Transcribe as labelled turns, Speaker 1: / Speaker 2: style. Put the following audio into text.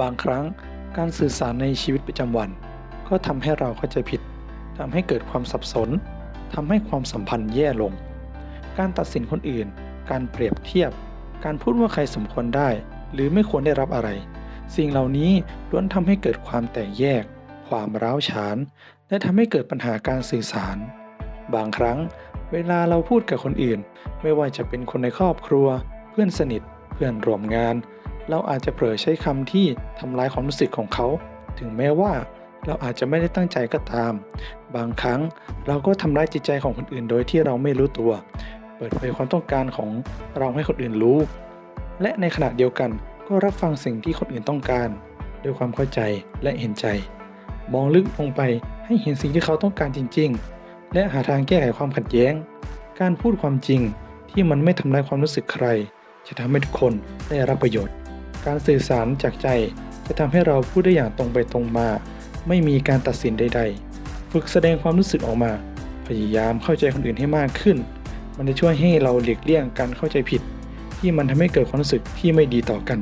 Speaker 1: บางครั้งการสื่อสารในชีวิตประจำวัน ก็ทำให้เราเข้าใจผิดทำให้เกิดความสับสนทำให้ความสัมพันธ์แย่ลง การตัดสินคนอื่น การเปรียบเทียบ การพูดว่าใครสมควรได้ หรือไม่ควรได้รับอะไร สิ่งเหล่านี้ล้วนทำให้เกิดความแตกแยก ความร้าวฉาน และทำให้เกิดปัญหาการสื่อสาร บางครั้ง เวลาเราพูดกับคนอื่น ไม่ว่าจะเป็นคนในครอบครัว เพื่อนสนิท เพื่อนร่วมงาน เราอาจจะเผลอใช้คำที่ทำร้ายความรู้สึกของเขา ถึงแม้ว่าเราอาจจะไม่ได้ตั้งใจก็ตาม บางครั้งเราก็ทำร้ายจิตใจของคนอื่นโดยที่เราไม่รู้ตัว เปิดเผยความต้องการของเราให้คนอื่นรู้ และในขณะเดียวกันก็รับฟังสิ่งที่คนอื่นต้องการ ด้วยความเข้าใจและเห็นใจ มองลึกลงไปให้เห็นสิ่งที่เขาต้องการจริง ๆ และหาทางแก้ไขความขัดแย้ง การพูดความจริงที่มันไม่ทำลายความรู้สึกใคร จะทำให้ทุกคนได้รับประโยชน์ การสื่อสารจากใจจะทำให้เราพูดได้อย่างตรงไปตรงมา ไม่มีการตัดสินใด ๆ ฝึกแสดงความรู้สึกออกมา พยายามเข้าใจคนอื่นให้มากขึ้น มันจะช่วยให้เราหลีกเลี่ยงการเข้าใจผิด ที่มันทำให้เกิดความรู้สึกที่ไม่ดีต่อกัน